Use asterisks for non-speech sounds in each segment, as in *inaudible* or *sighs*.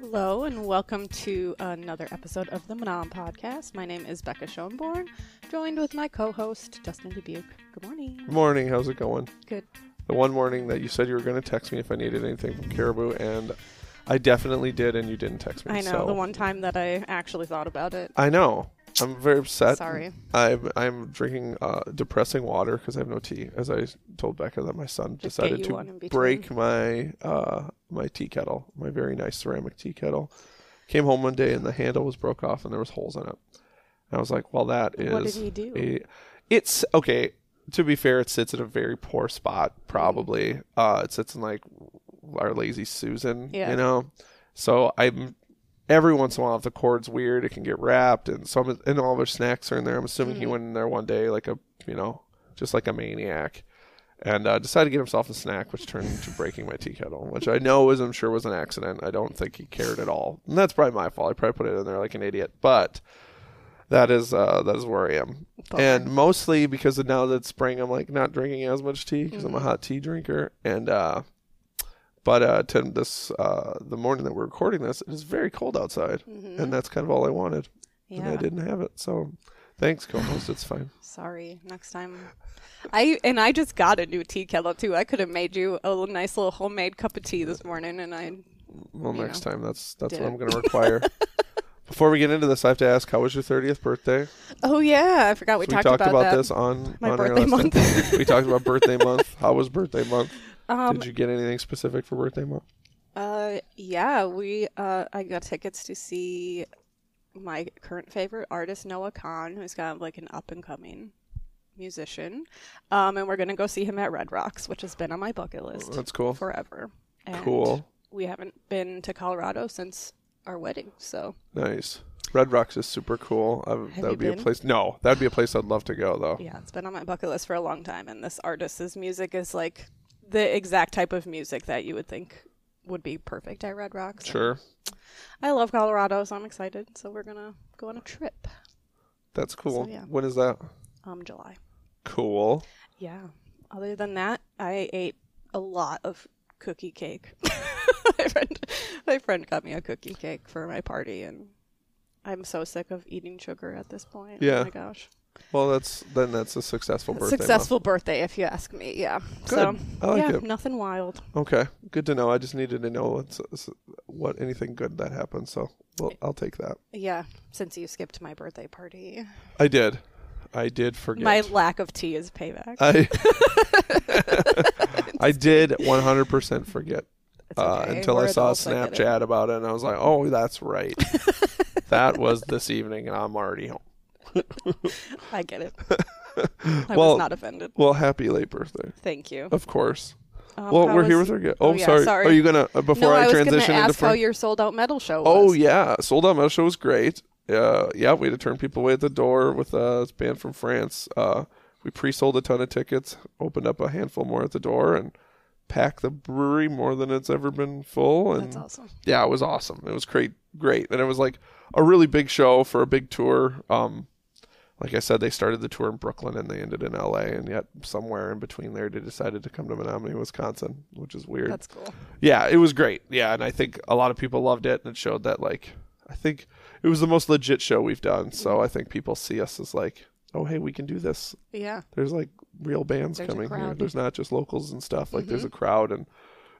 Hello, and welcome to another episode of the Menom Podcast. My name is Becca Schoenborn, joined with my co host, Dustyn Dubuque. Good morning. Good morning. How's it going? Good. The one morning that you said you were going to text me if I needed anything from Caribou, and I definitely did, and you didn't text me. I know, so- the one time that I actually thought about it. I know. I'm very upset. Sorry. I'm I'm drinking uh, depressing water because I have no tea. As I told Becca that my son Just decided get you one in to break my uh, my tea kettle, my very nice ceramic tea kettle. Came home one day and the handle was broke off and there was holes in it. And I was like, well, that is What did he do? a. It's okay. To be fair, it sits in a very poor spot. Probably, uh, it sits in like our lazy Susan. Yeah. You know, so I'm every once in a while if the cord's weird, it can get wrapped, and some and all their snacks are in there. I'm assuming he Mhm. went in there one day like a you know just like a maniac. And uh, decided to get himself a snack, which turned into breaking my tea kettle, which I know was, I'm sure, was an accident. I don't think he cared at all, and that's probably my fault. I probably put it in there like an idiot, but that is uh, that is where I am and mostly because of now that it's spring, I'm like not drinking as much tea because I'm a Mhm. hot tea drinker. And uh, but uh, to this uh, the morning that we're recording this, it is very cold outside, Mhm. and that's kind of all I wanted, and I didn't have it. So thanks, co-host. It's fine. *laughs* Sorry. Next time. I and I just got a new tea kettle too. I could have made you a little nice little homemade cup of tea this morning, and I Well, next know, time that's that's what it. I'm going to require. *laughs* Before we get into this, I have to ask, how was your 30th birthday? oh yeah, I forgot we So talked, about, that. this on My on our birthday month. *laughs* we talked about birthday month. How was birthday month? Um, Did you get anything specific for birthday month? Uh, yeah, we uh, I got tickets to see my current favorite artist Noah Kahan, who's kind of like an up and coming musician. Um, and we're gonna go see him at Red Rocks, which has been on my bucket list That's cool. forever. And Cool. We haven't been to Colorado since our wedding, so Nice. Red Rocks is super cool. I, that would be a been? place. No, that would be a place I'd love to go though. yeah, it's been on my bucket list for a long time. And this artist's music is like the exact type of music that you would think would be perfect at Red Rocks. And Sure, I love Colorado, so I'm excited. So we're gonna go on a trip. that's cool. So, yeah. When is that? Um, July. Cool. Yeah. Other than that, I ate a lot of cookie cake. *laughs* my friend, my friend got me a cookie cake for my party, and I'm so sick of eating sugar at this point. Yeah. Oh my gosh. Well, that's then that's a successful birthday. Successful birthday, if you ask me. Yeah. Good. So I like yeah, it. nothing wild. Okay, good to know. I just needed to know what's, what anything good that happened. So, well, I'll take that. Yeah. Since you skipped my birthday party, I did. I did forget. my lack of tea is payback. I *laughs* I did 100% forget It's uh, until I We're saw a I get it. Snapchat about it, and I was like, "Oh, that's right. *laughs* that was this evening, and I'm already home." *laughs* I get it. *laughs* I Well- was not offended. Well, happy late birthday, Thank you. of course. Um, well, we're here with our guest. Oh, Oh, yeah, sorry. sorry. Are you gonna uh, before no, I, I was transition into ask how your sold out metal show was. Oh yeah, sold out metal show was great. Uh, yeah, we had to turn people away at the door with uh, this band from France. Uh, we pre-sold a ton of tickets, opened up a handful more at the door, and packed the brewery more than it's ever been full. And That's awesome. yeah, it was awesome. It was great, great, and it was like a really big show for a big tour. Um, like I said, they started the tour in Brooklyn and they ended in L.A. And yet somewhere in between there, they decided to come to Menomonie, Wisconsin, which is weird. That's cool. Yeah, it was great. Yeah, and I think a lot of people loved it, and it showed that like I think it was the most legit show we've done. So I think people see us as like, oh hey, we can do this. Yeah. There's like real bands There's coming here. There's not just locals and stuff. Like there's Mhm. a crowd and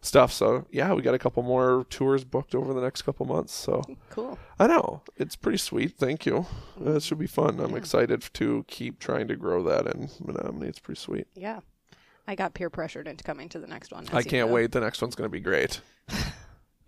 stuff. So yeah, we got a couple more tours booked over the next couple months. So Cool. I know it's pretty sweet. Thank you. Uh, it should be fun. I'm Yeah. excited to keep trying to grow that in Menomonie. It's pretty sweet. Yeah. I got peer pressured into coming to the next one. I can't know. wait. The next one's going to be great. *laughs*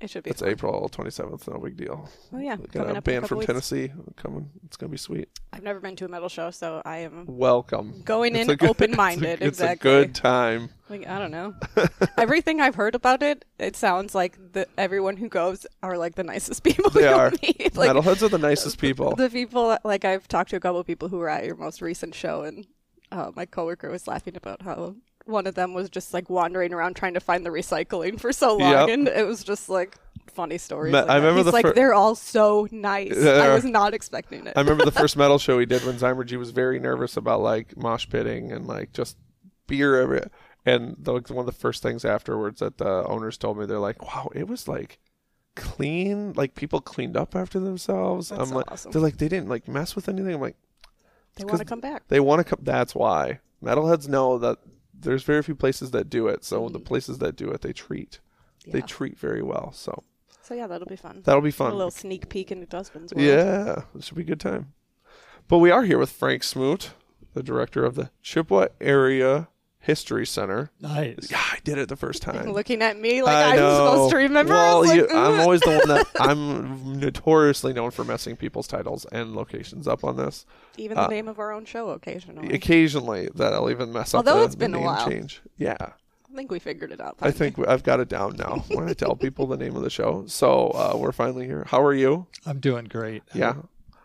It should be. It's fun. April 27th. No big deal. Oh yeah, We got a up in a band from weeks. Tennessee coming. It's gonna be sweet. I've never been to a metal show, so I am Welcome. going It's in good- *laughs* open-minded. It's a, it's exactly. a good time. Like I don't know. *laughs* Everything I've heard about it, it sounds like the everyone who goes are like the nicest *laughs* people They are. meet. Like Metalheads are the nicest *laughs* people. the people like I've talked to a couple of people who were at your most recent show, and uh, my coworker was laughing about how one of them was just like wandering around trying to find the recycling for so long, Yep. and it was just like funny stories. Me- like I remember the like fir- they're all so nice. They I was not expecting it. I remember the first metal show we did when Zymurgy was very nervous about like mosh pitting and like just beer every and the, like, one of the first things afterwards that the owners told me they're like, wow, it was like clean. Like people cleaned up after themselves. That's I'm like, awesome. they're like they didn't like mess with anything. I'm like, they want to come back. they want to come. That's why metalheads know that there's very few places that do it. So the Mhm. places that do it, they treat. They treat very well. So So yeah, that'll be fun. that'll be fun. A little sneak peek into Dustyn's world. Yeah, it should be a good time. But we are here with Frank Smoot, the director of the Chippewa Area History Center. Nice. Yeah, I did it the first time. Looking at me like I I'm know. supposed to remember. I Well, was like, you, I'm always the one that *laughs* I'm notoriously known for messing people's titles and locations up on this. even the uh, name of our own show occasionally. Occasionally, that I'll even mess up Although the, it's been the a name while. change. Yeah, I think we figured it out. I finally. think I've got it down now when I tell people the name of the show. So uh, we're finally here. How are you? I'm doing great. Yeah.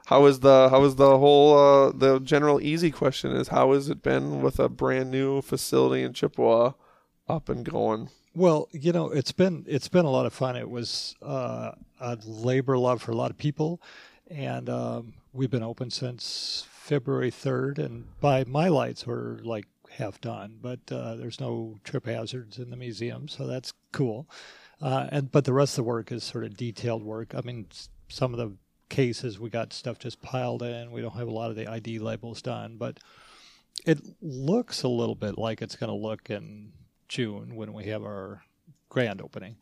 How is the how is the whole uh, the general easy question is how has it been with a brand new facility in Chippewa up and going? Well, you know, it's been it's been a lot of fun. It was uh, a labor love for a lot of people, and um, we've been open since February third. And by my lights, we're like half done, but uh, there's no trip hazards in the museum, so that's cool. Uh, and but the rest of the work is sort of detailed work. I mean, some of the cases we got stuff just piled in. We don't have a lot of the ID labels done, but it looks a little bit like it's going to look in June when we have our grand opening,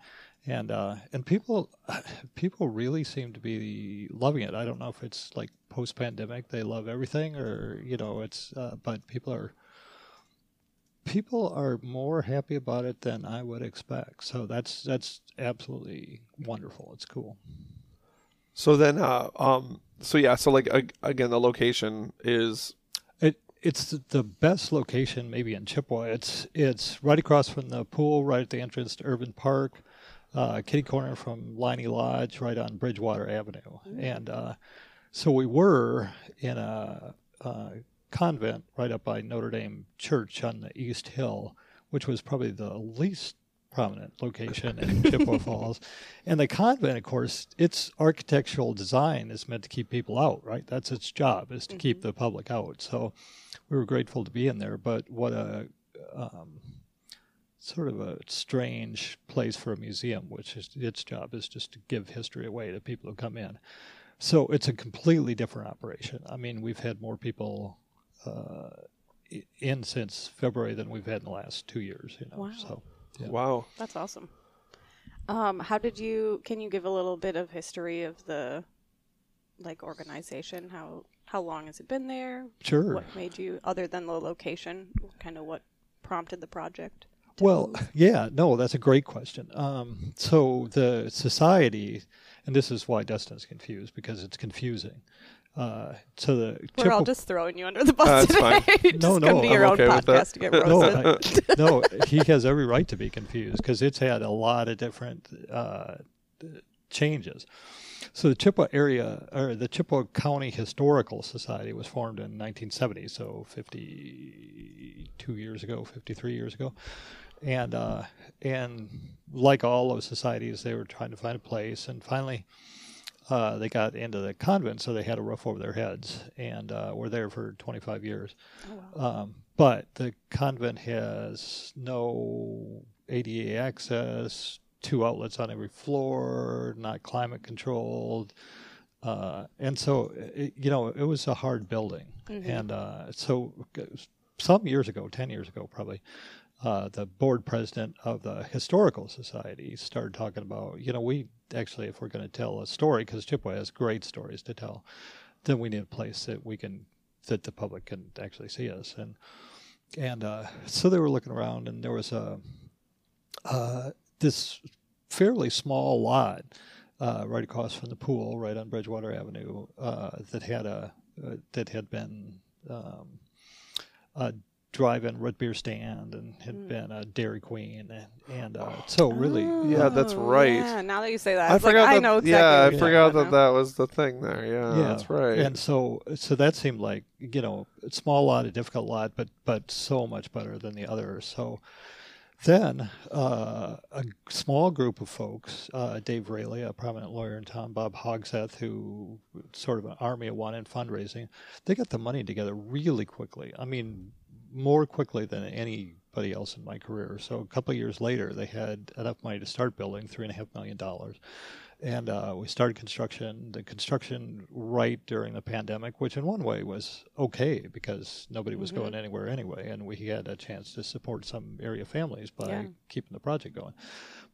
and uh, and people *sighs* people really seem to be loving it. I don't know if it's like post pandemic they love everything or you know it's uh, but people are people are more happy about it than I would expect. So that's that's absolutely wonderful. It's cool. So then, uh, um, so yeah, so like ag- again, the location is It it's the best location maybe in Chippewa. It's it's right across from the pool, right at the entrance to Irvine Park, uh, kitty corner from Leinie Lodge, right on Bridgewater Avenue. And uh, so we were in a, uh convent right up by Notre Dame Church on the East Hill, which was probably the least prominent location in *laughs* Chippewa Falls. And the convent, of course, its architectural design is meant to keep people out, right? That's its job, is to keep the public out. So we were grateful to be in there. But what a um, sort of a strange place for a museum, which is its job is just to give history away to people who come in. So it's a completely different operation. I mean, we've had more people uh, in since February than we've had in the last two years. You know, Wow. so Yeah. wow. That's awesome. Um, how did you? Can you give a little bit of history of the like organization? How how long has it been there? sure. What made you, other than the location, kind of what prompted the project? Well, move? *laughs* yeah, no, that's a great question. Um, so the society, and this is why Dustyn's confused because it's confusing. Uh, so the we're all Chippewa- just throwing you under the bus That's today. fine. *laughs* just No, come no, to your I'm own okay with that. podcast to get *laughs* no. I- no, *laughs* he has every right to be confused because it's had a lot of different uh, changes. So the Chippewa area, or the Chippewa County Historical Society, was formed in 1970, so 52 years ago, 53 years ago, and uh, and like all those societies, they were trying to find a place, and finally. Uh, they got into the convent, so they had a roof over their heads, and uh, were there for 25 years. Oh, wow. Um, but the convent has no ADA access, two outlets on every floor, not climate controlled. Uh, and so, it, you know, it was a hard building. Mhm. And uh, so, some years ago, 10 years ago probably, uh, the board president of the Historical Society started talking about, you know, we actually, if we're going to tell a story, because Chippewa has great stories to tell, then we need a place that we can, that the public can actually see us. And and uh, so they were looking around, and there was a uh, this fairly small lot uh, right across from the pool, right on Bridgewater Avenue, uh, that had a uh, that had been um, drive-in root beer stand and had Mm. been a Dairy Queen, and, and uh, so really, Yeah, that's Oh, right. Yeah, now that you say that, I it's like, forgot I know exactly. yeah, I forgot that about that was the thing there. Yeah, Yeah, that's right. And so, so that seemed like you know, a small lot, a difficult lot, but but so much better than the others. So then uh, a small group of folks, uh, Dave Rayleigh, a prominent lawyer in town, Bob Hogseth, who sort of an army of one in fundraising, they got the money together really quickly. I mean, more quickly than anybody else in my career. So a couple of years later, they had enough money to start building three and a half million dollars and uh, we started construction. The construction right during the pandemic, which in one way was okay because nobody was Mm-hmm. going anywhere anyway, and we had a chance to support some area families by Yeah. keeping the project going.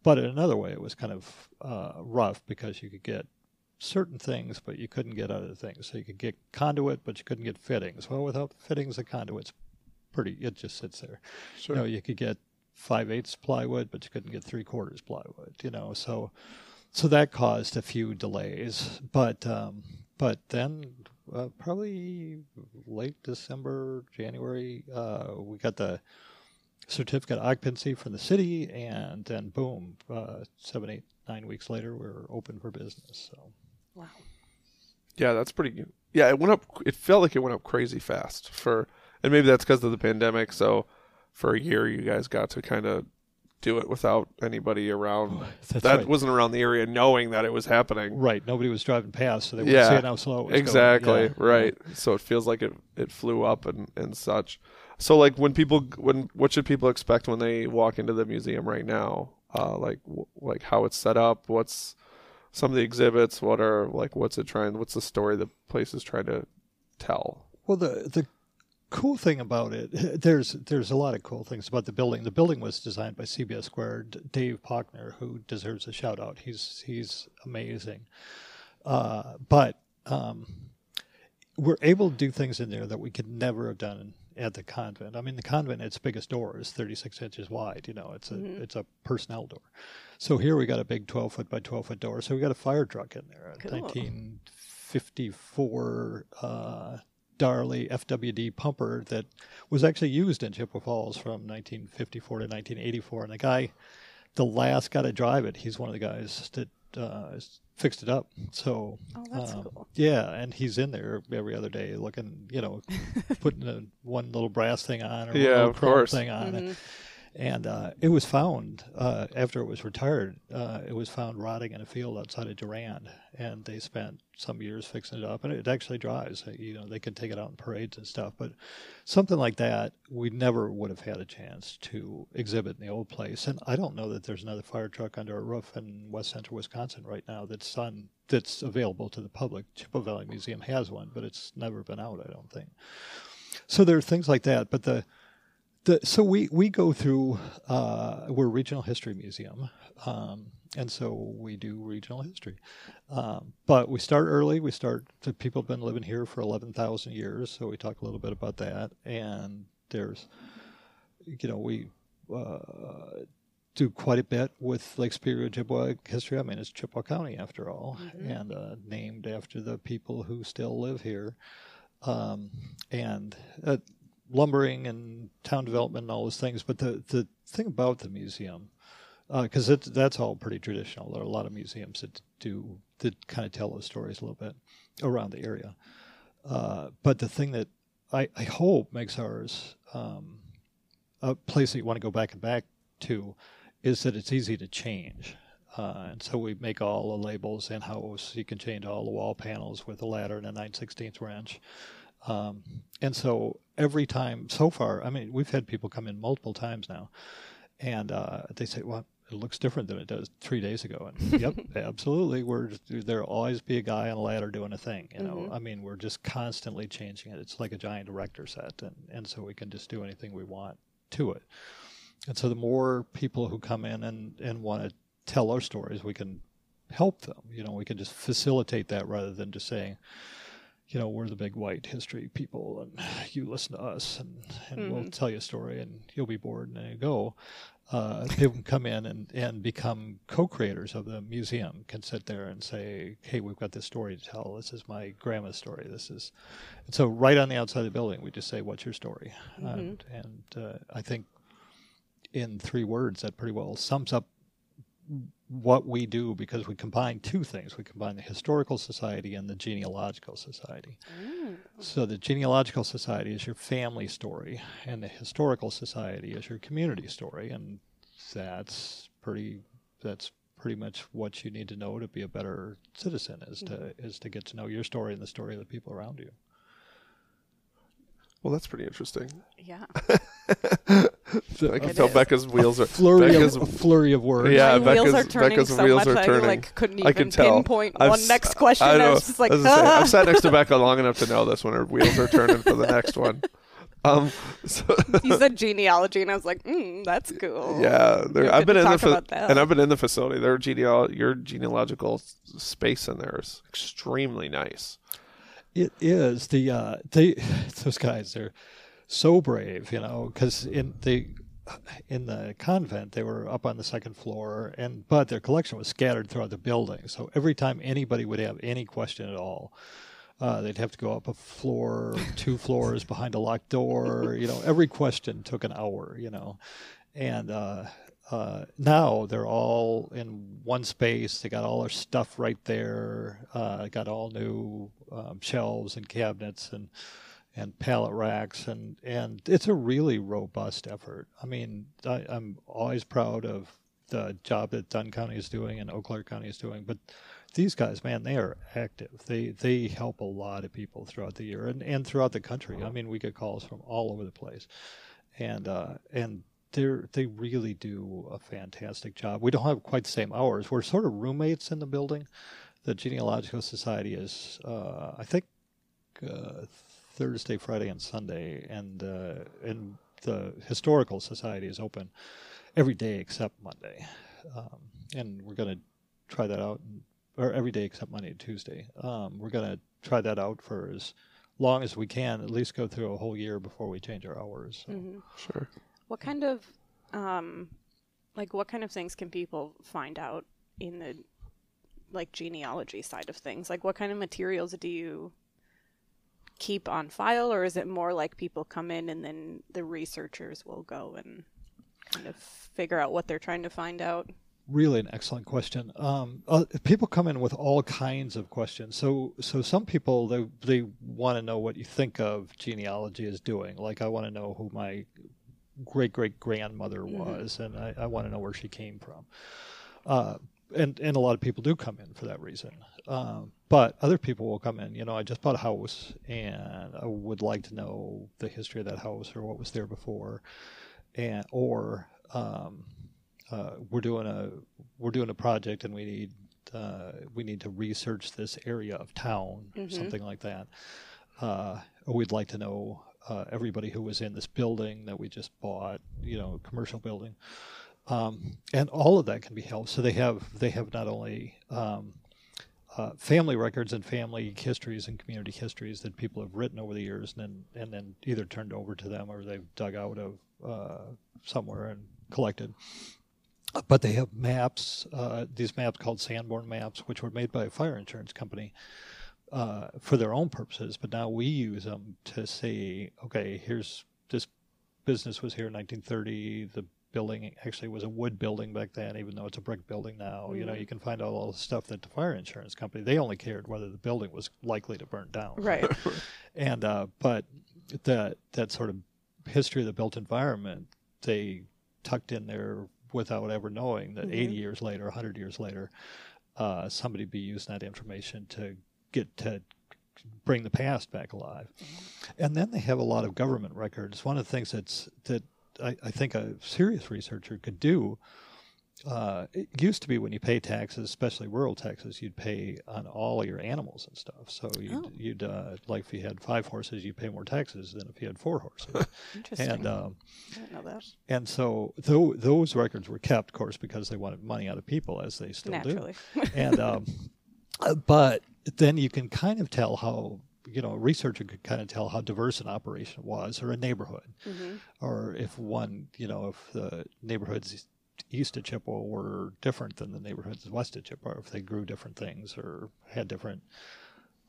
But in another way, it was kind of uh, rough because you could get certain things, but you couldn't get other things. So you could get conduit, but you couldn't get fittings. Well, without fittings, the conduit's pretty. It just sits there. Sure. You know, you could get five eighths plywood, but you couldn't get three quarters plywood. You know, so so that caused a few delays. But um, but then uh, probably late December, January, uh, we got the certificate of occupancy from the city, and then boom, uh, seven, eight, nine weeks later, we are open for business. So Wow. Yeah, that's pretty. Yeah, it went up. It felt like it went up crazy fast for, and maybe that's because of the pandemic. So, for a year, you guys got to kind of do it without anybody around that right. wasn't around the area, knowing that it was happening. Right, nobody was driving past, so they weren't Yeah, seeing how slow it was going. exactly Yeah. right. So it feels like it it flew up and and such. So like when people when what should people expect when they walk into the museum right now? Uh, like w- like how it's set up. What's some of the exhibits? What are like what's it trying? What's the story the place is trying to tell? Well, the the cool thing about it, *laughs* there's there's a lot of cool things about the building. The building was designed by CBS Squared, Dave Pockner, who deserves a shout out. He's he's amazing. Uh, but um, we're able to do things in there that we could never have done at the convent. I mean, the convent, its biggest door is 36 inches wide. You know, it's a it's a personnel door. So here we got a big 12 foot by 12 foot door. So we got a fire truck in there, Cool. 1954 uh, Darley FWD pumper that was actually used in Chippewa Falls from 1954 to 1984. And the guy, the last guy to drive it, he's one of the guys that uh, fixed it up. So Oh, that's um, cool. Yeah, and he's in there every other day looking, you know, *laughs* putting a, one little brass thing on or one Yeah, little of chrome course. thing on Mm-hmm. it. And uh, it was found uh, after it was retired. Uh, it was found rotting in a field outside of Durand, and they spent some years fixing it up. And it actually drives. Uh, You know, they can take it out in parades and stuff. But something like that, we never would have had a chance to exhibit in the old place. And I don't know that there's another fire truck under a roof in West Central Wisconsin right now that's on that's available to the public. Chippewa Valley Museum has one, but it's never been out. I don't think. So there are things like that, but the the, so we, we go through uh, we're a regional history museum um, and so we do regional history. Um, but we start early. We start the people have been living here for 11000 years so we talk a little bit about that. And there's you know we uh, do quite a bit with lake superior ojibwa history. I mean it's chippewa county after all and uh, named after the people who still live here. Um, and uh, lumbering and town development and all those things. But the, the thing about the museum, because it that's all pretty traditional. There are a lot of museums that do that kind of tell those stories a little bit around the area. Uh, but the thing that I, I hope makes ours um, a place that you want to go back and back to is that it's easy to change. Uh, and so we make all the labels in house. You can change all the wall panels with a ladder and a 9 16th wrench. Um, and so every time so far, I mean, we've had people come in multiple times now, and uh, they say, "Well, it looks different than it does three days ago." And *laughs* yep, absolutely. We're there'll always be a guy on a ladder doing a thing. You know, I mean, we're just constantly changing it. It's like a giant Erector set, and and so we can just do anything we want to it. And so the more people who come in and and want to tell our stories, we can help them. You know, we can just facilitate that rather than just saying you know, we're the big white history people, and you listen to us, and, and we'll tell you a story, and you'll be bored, and then you go. Uh, people can come in and, and become co-creators of the museum. Can sit there and say, "Hey, we've got this story to tell. This is my grandma's story. This is," and so right on the outside of the building, we just say, "What's your story?" And, and uh, I think in three words, that pretty well sums up what we do because we combine two things. We combine the historical society and the genealogical society. Mm. So the genealogical society is your family story, and the historical society is your community story, and that's pretty. That's pretty much what you need to know to be a better citizen is to mm-hmm. is to get to know your story and the story of the people around you. Well, that's pretty interesting. Yeah. *laughs* I can It tell is. Becca's wheels are *laughs* Flurry Becca's of, a flurry of words. Yeah, My wheels Becca's- are turning Becca's so wheels much are I like couldn't I even can tell. pinpoint I've one s- next question. I I, know. was just like, I was gonna say. I've sat next to *laughs* Becca long enough to know this when her wheels are turning for the next one. Um, so, you said genealogy, and I was like, mm, that's cool. yeah, there, I've been in the talk fa- about that. and I've been in the facility. Their geneal your genealogical s- space in there is extremely nice. It is the uh, they *sighs* those guys they're so brave, you know, because in they in the convent they were up on the second floor, and but their collection was scattered throughout the building. So every time anybody would have any question at all, uh, they'd have to go up a floor, two *laughs* floors behind a locked door. You know, every question took an hour. You know, and uh, uh, now they're all in one space. They got all their stuff right there. Uh, got all new um, shelves and cabinets and and pallet racks and and it's a really robust effort. I mean, I, I'm always proud of the job that Dunn County is doing and Eau Claire County is doing, but these guys, man, they are active. They they help a lot of people throughout the year and, and throughout the country. I mean, we get calls from all over the place, and uh, and they're they really do a fantastic job. We don't have quite the same hours. We're sort of roommates in the building. The Genealogical Society is, uh, I think, uh, Thursday, Friday, and Sunday, and uh, and the Historical Society is open every day except Monday, um, and we're going to try that out, or every day except Monday and Tuesday. Um, we're going to try that out for as long as we can, at least go through a whole year before we change our hours. So. Mhm. Sure. What kind of, um, like, what kind of things can people find out in the, like, genealogy side of things? Like, what kind of materials do you keep on file, or is it more like people come in and then the researchers will go and kind of figure out what they're trying to find out? Really, an excellent question. Um, uh, people come in with all kinds of questions. So, so some people they they want to know what you think of genealogy is doing. Like, I want to know who my great great grandmother was, and I, I want to know where she came from. Uh, and and a lot of people do come in for that reason. Um, but other people will come in. You know, I just bought a house, and I would like to know the history of that house or what was there before, and or um, uh, we're doing a we're doing a project and we need uh, we need to research this area of town, Mhm. something like that. Uh, or we'd like to know uh, everybody who was in this building that we just bought, you know, commercial building, um, and all of that can be helped. So they have they have not only um, uh, family records and family histories and community histories that people have written over the years, and then and then either turned over to them or they've dug out of uh, somewhere and collected. But they have maps, uh, these maps called Sanborn maps, which were made by a fire insurance company uh, for their own purposes. But now we use them to say, okay, here's this business was here in 1930. The building actually was a wood building back then, even though it's a brick building now. You know, Mhm. you can find out all the stuff that the fire insurance company they only cared whether the building was likely to burn down. Right. *laughs* And uh, but that that sort of history of the built environment they tucked in there without ever knowing that Mhm. 80 years later, 100 years later, uh, somebody be using that information to get to bring the past back alive. And then they have a lot of government records. One of the things that's that I, I think a serious researcher could do. Uh, it used to be when you pay taxes, especially rural taxes, you'd pay on all your animals and stuff. So you'd, Oh. you'd uh, like if you had five horses, you'd pay more taxes than if you had four horses. *laughs* Interesting. and um, I didn't know that. and so tho- those records were kept, of course, because they wanted money out of people, as they still do Naturally. and um, *laughs* but then you can kind of tell how you know a researcher could kind of tell how diverse an operation was or a neighborhood. Hmm or if one you know if the neighborhoods east of Chippewa were different than the neighborhoods west of Chippewa if they grew different things or had different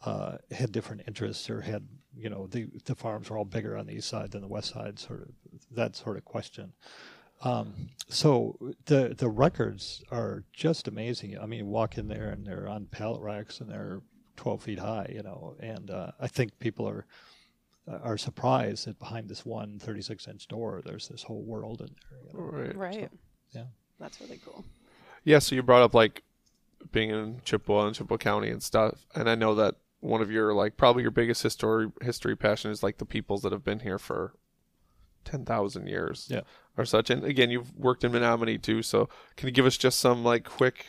uh, had different interests or had you know the the farms were all bigger on the east side than the west side sort of that sort of question um, so the the records are just amazing. I mean, you walk in there and they're on pallet racks and they're 12 feet high, you know. And uh, I think people are are surprised that behind this one 36 inch door, there's this whole world in there. You know? Right. Right. yeah. That's really cool. Yeah, so you brought up like being in Chippewa and Chippewa County and stuff, and I know that one of your like probably your biggest history history passion is like the peoples that have been here for ten thousand years, Yeah. or such. And again, you've worked in Menomonie too, so can you give us just some like quick,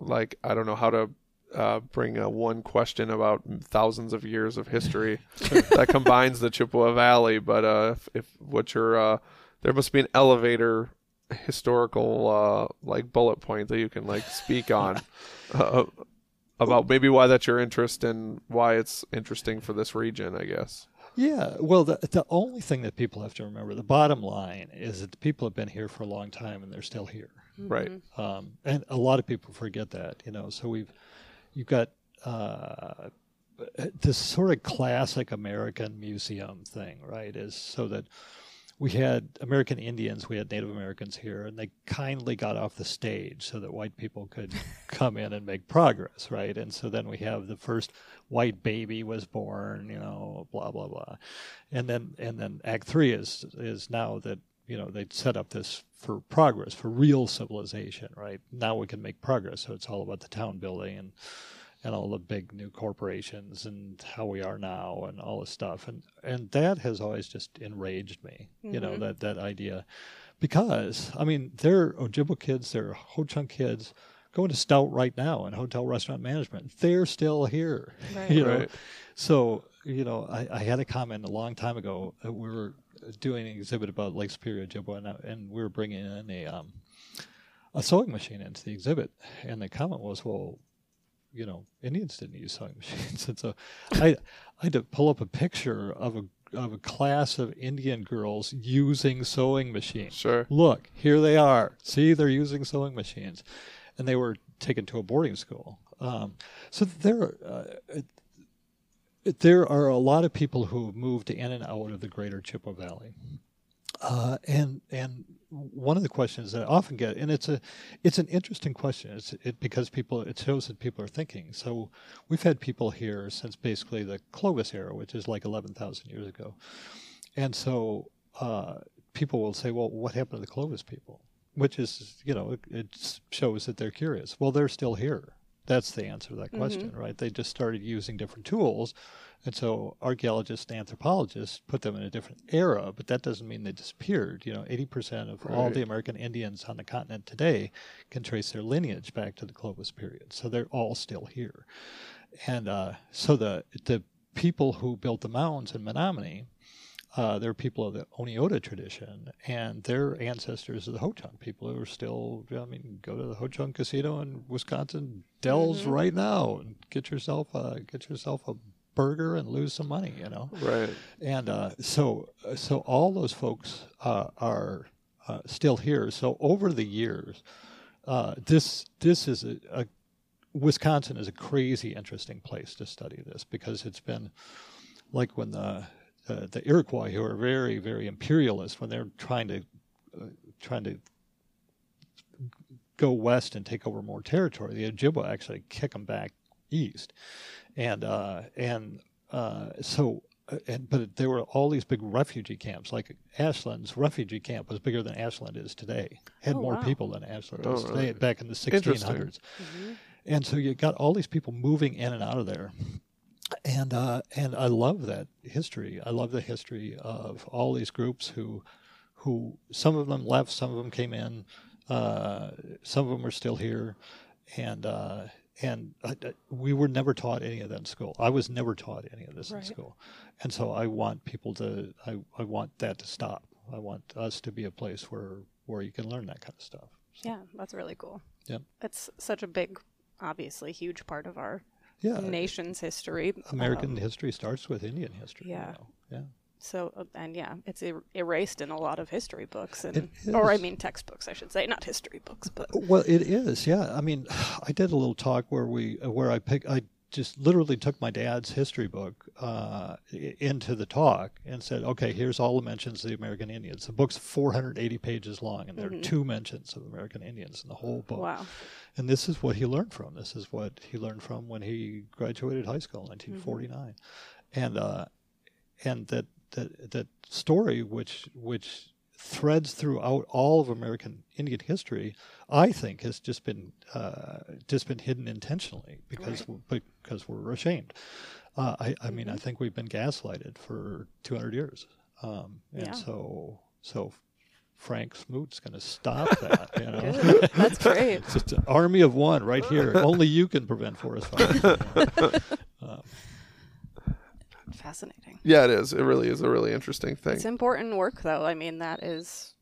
like I don't know how to. Uh, bring uh, one question about thousands of years of history *laughs* that combines the Chippewa Valley. But uh, if, if what your uh, there must be an elevator historical uh, like bullet point that you can like speak on uh, about maybe why that's your interest and why it's interesting for this region, I guess. Yeah, well, the the only thing that people have to remember, the bottom line, is that the people have been here for a long time and they're still here. Right. Um, and a lot of people forget that, you know. So we've you've got uh, this sort of classic American museum thing, right? Is so that we had American Indians, we had Native Americans here, and they kindly got off the stage so that white people could *laughs* come in and make progress, right? And so then we have the first white baby was born, you know, blah blah blah, and then and then Act Three is is now that you know they set up this for progress for real civilization, right? Now we can make progress, so it's all about the town building and and all the big new corporations and how we are now and all this stuff. And and that has always just enraged me you know that that idea. Because i mean they're ojibwe kids they're ho chunk kids going to stout right now in hotel restaurant management. They're still here Right. *laughs* you know? Right. so you know I, I had a comment a long time ago that we were doing an exhibit about lake superior ojibwe and, I- and we were bringing in a um, a sewing machine into the exhibit. And the comment was well you know, Indians didn't use sewing *laughs* machines, and so I, I had to pull up a picture of a of a class of Indian girls using sewing machines. Sure. Look, here they are. See, they're using sewing machines, and they were taken to a boarding school. Um, so there, uh, there are a lot of people who have moved in and out of the Greater Chippewa Valley. Uh, and and one of the questions that I often get, and it's a it's an interesting question, it's it because people it shows that people are thinking. So we've had people here since basically the Clovis era, which is like eleven thousand years ago, and so uh, people will say, "Well, what happened to the Clovis people?" Which is, you know, it, it shows that they're curious. Well, they're still here. That's the answer to that question, right? They just started using different tools. And so archaeologists and anthropologists put them in a different era, but that doesn't mean they disappeared. You know, 80% of all the American Indians on the continent today can trace their lineage back to the Clovis period. So they're all still here. And uh, so the, the people who built the mounds in Menomonie, uh, they're people of the Oneota tradition, and their ancestors are the Ho-Chunk people who are still. I mean, go to the Ho-Chunk Casino in Wisconsin Dells right now and get yourself a get yourself a burger and lose some money. You know, Right. and uh, so so all those folks uh, are uh, still here. So over the years, uh, this this is a, a Wisconsin is a crazy interesting place to study this because it's been like when the uh, the Iroquois, who are very very imperialist, when they're trying to uh, trying to go west and take over more territory, the Ojibwa actually kick them back east, and uh, and uh, so. uh, And, but there were all these big refugee camps. Like Ashland's refugee camp was bigger than Ashland is today. Had Oh, more wow. people than Ashland Oh, does today. really? Back in the Interesting. 1600s. And so you got all these people moving in and out of there. And uh, and I love that history. I love the history of all these groups who who some of them left, some of them came in, uh, some of them are still here, and uh, and I, I- we were never taught any of that in school. I was never taught any of this Right. in school, and so I want people to. I, I want that to stop. I want us to be a place where where you can learn that kind of stuff. Yeah, that's really cool. Yeah, It's such a big, obviously huge part of our Yeah, nation's history. American Um, history starts with Indian history. you yeah. know. yeah. so, uh, and yeah, it's er- erased in a lot of history books, and or I mean textbooks, I should say, not history books, but Well, it is. Yeah. I mean, *sighs* I did a little talk where we where I pick I just literally took my dad's history book uh, into the talk and said, okay, here's all the mentions of the American Indians. The book's 480 pages long, and there are two mentions of American Indians in the whole book. wow, And this is what he learned from. This is what he learned from when he graduated high school in 1949, and uh, and that that that story, which which threads throughout all of American Indian history, I think, has just been uh, just been hidden intentionally because because we're ashamed. Uh, I, I mean, I think we've been gaslighted for 200 years, um, and Yeah. so so Frank Smoot's going to stop that. You *laughs* know, That's great. it's *laughs* just an army of one right here. *laughs* Only you can prevent forest fires. Fascinating. Yeah, it is. It really is a really interesting thing. It's important work, though. I mean, that is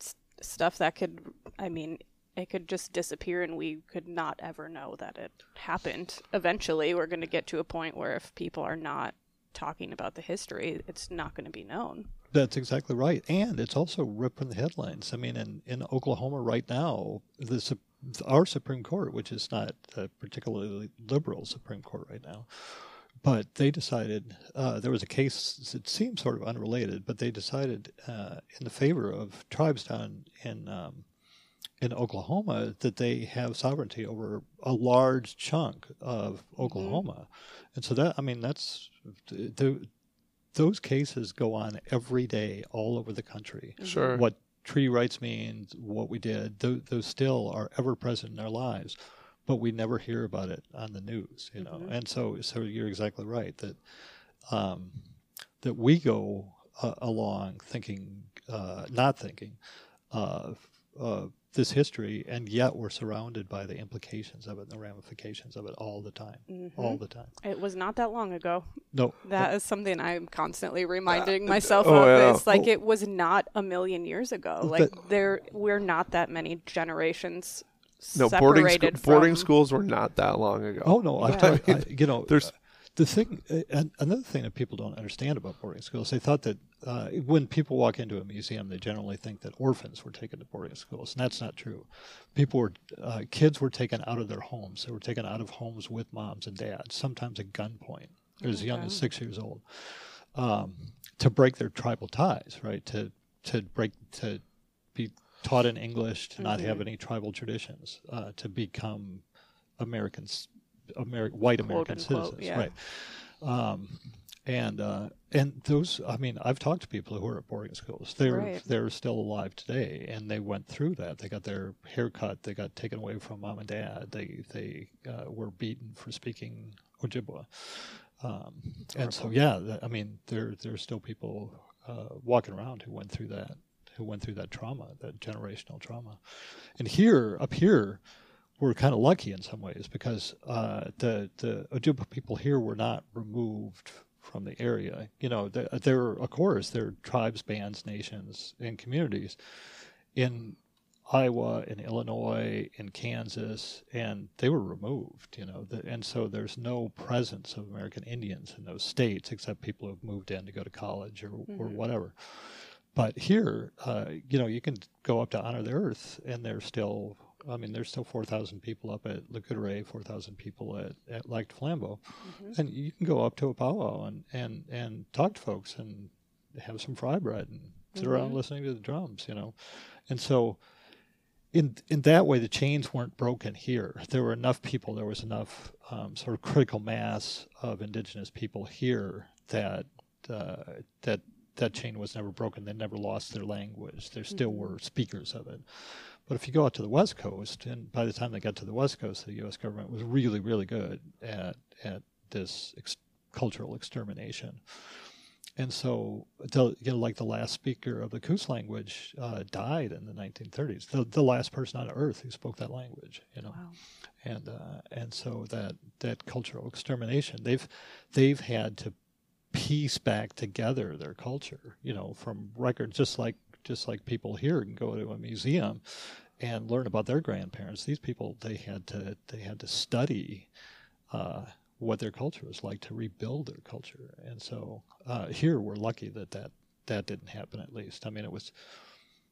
s- stuff that could, I mean, it could just disappear and we could not ever know that it happened. Eventually, we're going to get to a point where if people are not talking about the history, it's not going to be known. That's exactly right, and it's also ripped from the headlines. I mean, in, in Oklahoma right now, the Sup- our Supreme Court, which is not a particularly liberal Supreme Court right now, but they decided uh, there was a case. that seems sort of unrelated, but they decided uh, in the favor of tribes down in um, in Oklahoma that they have sovereignty over a large chunk of Oklahoma, and so that I mean that's the, those cases go on every day all over the country. Sure. What treaty rights means, what we did, those, those still are ever present in our lives, but we never hear about it on the news, you know. And so, so you're exactly right that um, that we go uh, along thinking, uh, not thinking of uh, this history, and yet we're surrounded by the implications of it and the ramifications of it all the time, all the time. It was not that long ago. No, That is something I'm constantly reminding myself oh, of. yeah. Is like Oh. it was not a million years ago. Like That- there, we're not that many generations no, boarding scho- separated boarding schools were not that long ago. Oh no, I *laughs* Yeah. tell you, I, you know, There's- uh, the thing. Uh, another thing that people don't understand about boarding schools, they thought that uh, when people walk into a museum, they generally think that orphans were taken to boarding schools, and that's not true. People were, uh, kids were taken out of their homes. They were taken out of homes with moms and dads, sometimes at gunpoint, as young as six years old, um, to break their tribal ties, right? To to break to be taught in English, to not have any tribal traditions, uh, to become Americans, Ameri- white American unquote, citizens, yeah. right? Um, and uh, and those, I mean, I've talked to people who are at boarding schools. They're Right. they're still alive today, and they went through that. They got their hair cut. They got taken away from mom and dad. They they uh, were beaten for speaking Ojibwa. Um, and so, yeah, I mean, there there's still people uh, walking around who went through that, who went through that trauma, that generational trauma. And here, up here, we're kind of lucky in some ways because uh, the the Ojibwa people here were not removed from the area. You know, there, there are, of course, there are tribes, bands, nations, and communities in Iowa, in Illinois, in Kansas, and they were removed. You know, the, and so there's no presence of American Indians in those states except people who've moved in to go to college or or whatever. But here, uh, you know, you can go up to Honor the Earth, and there's still, I mean, there's still 4,000 people up at Lac Courte Oreilles, 4,000 people at, at Lac Flambeau. And you can go up to a powwow and, and, and talk to folks and have some fry bread and sit around listening to the drums, you know. And so, in in that way, the chains weren't broken here. There were enough people. There was enough um, sort of critical mass of indigenous people here that uh, that that chain was never broken. They never lost their language. There still were speakers of it. But if you go out to the West Coast, and by the time they got to the West Coast, the U.S. government was really, really good at at this ex- cultural extermination. And so, the, you know, like the last speaker of the Coos language uh, died in the 1930s. The, the last person on Earth who spoke that language, you know, Wow. and uh, and so that that cultural extermination, they've they've had to piece back together their culture, you know, from records, just like just like people here can go to a museum and learn about their grandparents. These people they had to they had to study uh, what their culture was like to rebuild their culture. And so uh, here we're lucky that, that that didn't happen. At least I mean it was.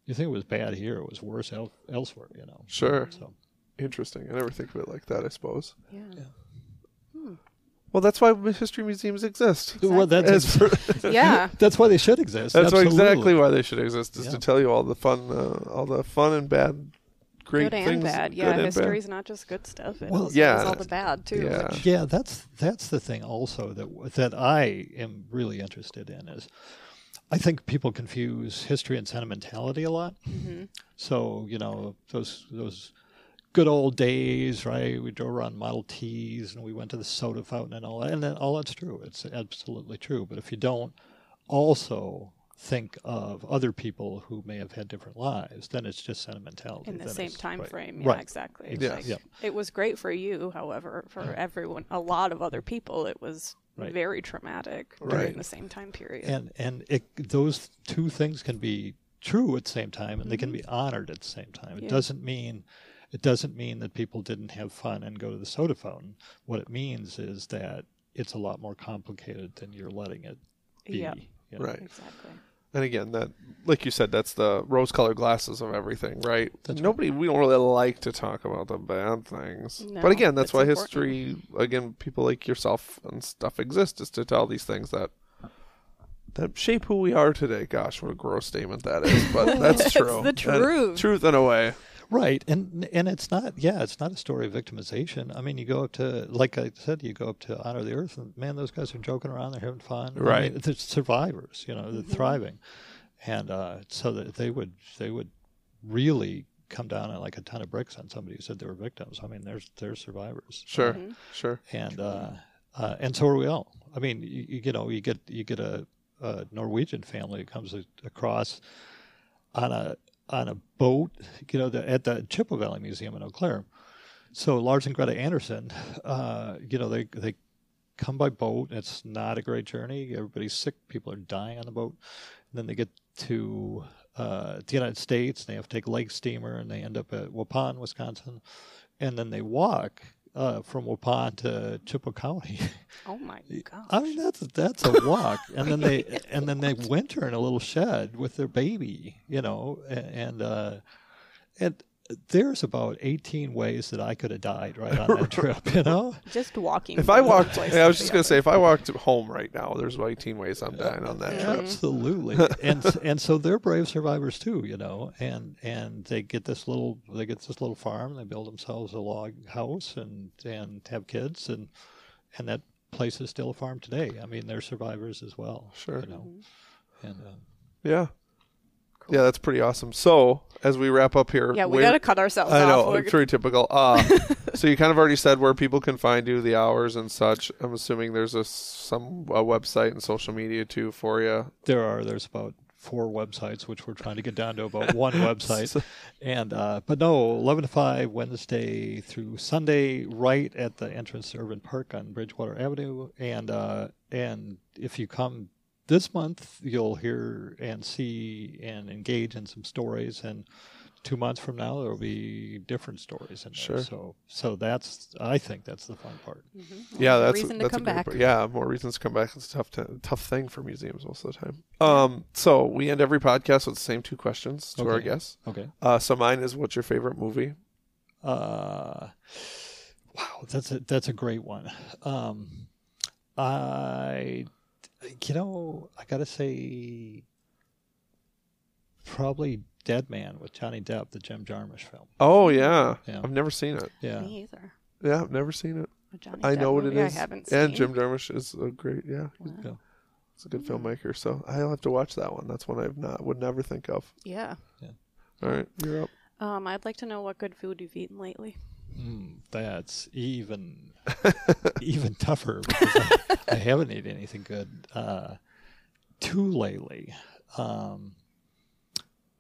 You think it was bad here? It was worse el- elsewhere. You know. Sure. So Interesting. I never think of it like that. I suppose. Yeah. Well, that's why history museums exist. well, that's for- *laughs* Yeah. *laughs* that's why they should exist. that's why Absolutely. exactly why they should exist is Yeah. to tell you all the fun, uh, all the fun and bad, great good and things. bad. Yeah, and bad. not just good stuff. It Well, yeah, all the bad too. yeah. which- Yeah, that's that's the thing also that that I am really interested in is I think people confuse history and sentimentality a lot. Mm-hmm. So you know those those good old days, right? We drove around Model Ts and we went to the soda fountain and all that, and then all that's true. It's absolutely true. But if you don't also think of other people who may have had different lives, then it's just sentimentality. in the Then same time right. frame. Yeah, Right. exactly. Yes. Like, Yep. It was great for you, however, for everyone, a lot of other people, it was Right. very traumatic Right. during the same time period. and and it, those two things can be true at the same time and they can be mm-hmm. honored at the same time it doesn't mean it doesn't mean that people didn't have fun and go to the soda fountain what it means is that it's a lot more complicated than you're letting it be Yep. you know? Right. exactly. And again, that like you said, that's the rose-colored glasses of everything, right? That's Nobody, we don't really like to talk about the bad things, No, but again, that's why important. history, again, people like yourself and stuff exist is to tell these things that that shape who we are today. Gosh, what a gross statement that is, but *laughs* that's It's true. the And- truth. truth in a way. Right, and and it's not. Yeah, it's not a story of victimization. I mean, you go up to, like I said, you go up to honor the earth, and man, those guys are joking around. They're having fun. I Right. mean, they're survivors. You know, they're Mm-hmm. thriving, and uh, so that they would they would really come down on like a ton of bricks on somebody who said they were victims. I mean, they're they're survivors, Sure, Mm-hmm. sure. and uh, uh, and so are we all. I mean, you, you know, you get you get a, a Norwegian family that comes across on a on a boat, you know, the, at the Chippewa Valley Museum in Eau Claire. So Lars and Greta Anderson, uh, you know, they they come by boat. It's not a great journey. Everybody's sick. People are dying on the boat. And then they get to uh, the United States. They have to take a lake steamer, and they end up at Waupun, Wisconsin. And then they walk uh, from Waupun to Chippewa *laughs* County. Oh my *laughs* gosh. I mean, that's that's a walk, and then they *laughs* and then they winter in a little shed with their baby, you know, a- and uh, and there's about 18 ways that I could have died right on *laughs* that trip, you know. just walking. If I walked, yeah, I was just gonna say, if I walked home right now, there's about 18 ways I'm dying on that trip. Absolutely, and and so they're brave survivors too, you know, and and they get this little they get this little farm, they build themselves a log house and and have kids, and and that place is still a farm today. I mean, they're survivors as well, Sure. you know, and. Um, Yeah. Yeah, that's pretty awesome. So, as we wrap up here, Yeah, we got to cut ourselves I off. know, We're- it's pretty typical. Uh, *laughs* so you kind of already said where people can find you, the hours and such. I'm assuming there's a some a website and social media too for you. There are. There's about four websites, which we're trying to get down to about one *laughs* website. And uh, but no, eleven to five Wednesday through Sunday, right at the entrance to Irvine Park on Bridgewater Avenue. And uh, and if you come this month, you'll hear and see and engage in some stories. And two months from now, there will be different stories in there. Sure. So so that's I think that's the fun part. Yeah, that's reason to that's a come great back. part. Yeah, more reasons to come back. It's a tough, t- tough thing for museums most of the time. Um, so we end every podcast with the same two questions to our guests. Okay. Uh, so mine is, what's your favorite movie? Uh, wow, that's a that's a great one. Um, I, you know, I gotta say, probably Dead Man with Johnny Depp, the Jim Jarmusch film. Oh yeah, Yeah. I've never seen it. Yeah, Me either. Yeah, I've never seen it. A I Depp know what it movie is. I haven't and seen. Jim Jarmusch is a great. Yeah, yeah. It's a good filmmaker, so I'll have to watch that one. That's one I've not would never think of. Yeah. Yeah. All right, you're up. Um, I'd like to know what good food you've eaten lately. Mm, that's even *laughs* even tougher because I, I haven't eaten anything good uh, too lately. Um,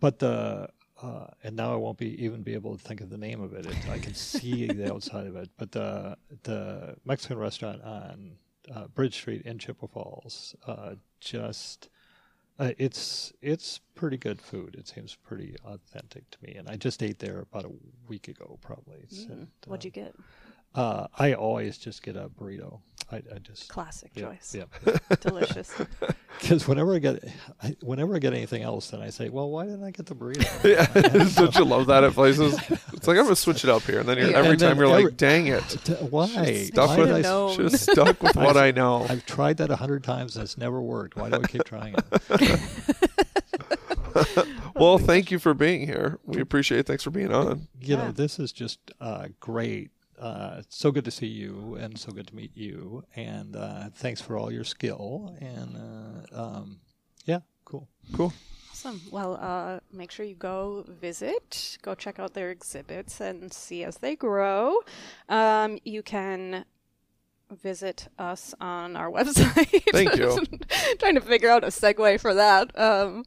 but the uh, and now I won't be even be able to think of the name of it. it I can see *laughs* the outside of it. But the the Mexican restaurant on uh, Bridge Street in Chippewa Falls uh, just uh, it's it's pretty good food. It seems pretty authentic to me, and I just ate there about a week ago, probably. Mm. What'd you get? Uh, I always just get a burrito. I, I just Classic yeah, choice. Yeah, *laughs* Delicious. *laughs* because whenever I get, I, whenever I get anything else, then I say, well, why didn't I get the burrito? *laughs* Yeah, don't you love that at places? It's like I'm gonna switch it up here, and then you're, Yeah. every And then time you're every- like, "Dang it!" T- why? Stuck Why with I- know. Should have stuck with what I know. I've tried that a hundred times and it's never worked. Why do I keep trying it? Well, thank you for being here. We appreciate it. Thanks for being on. You Yeah. know, this is just uh, great. Uh, it's so good to see you, and so good to meet you. And uh, thanks for all your skill. And uh, um, yeah, Cool. Cool. Awesome. Well, uh, make sure you go visit, go check out their exhibits and see as they grow. Um, you can visit us on our *laughs* website. Thank you. *laughs* Trying to figure out a segue for that. Um,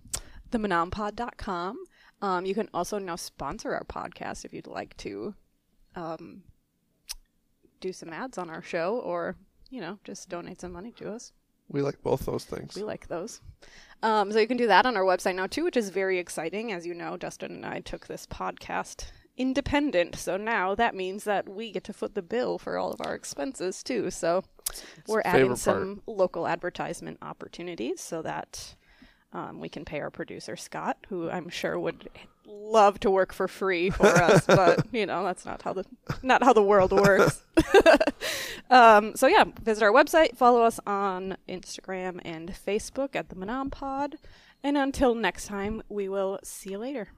themenompod.com. Um, you can also now sponsor our podcast if you'd like to um, do some ads on our show or, you know, just donate some money to us. We like both those things. We like those. Um, so you can do that on our website now too, which is very exciting. As you know, Dustyn and I took this podcast independent, so now that means that we get to foot the bill for all of our expenses too. So we're adding some local advertisement opportunities so that um, we can pay our producer Scott, who I'm sure would love to work for free *laughs* for us, but you know that's not how the not how the world works. *laughs* um, so yeah, visit our website, follow us on Instagram and Facebook at the Menompod, and until next time, we will see you later.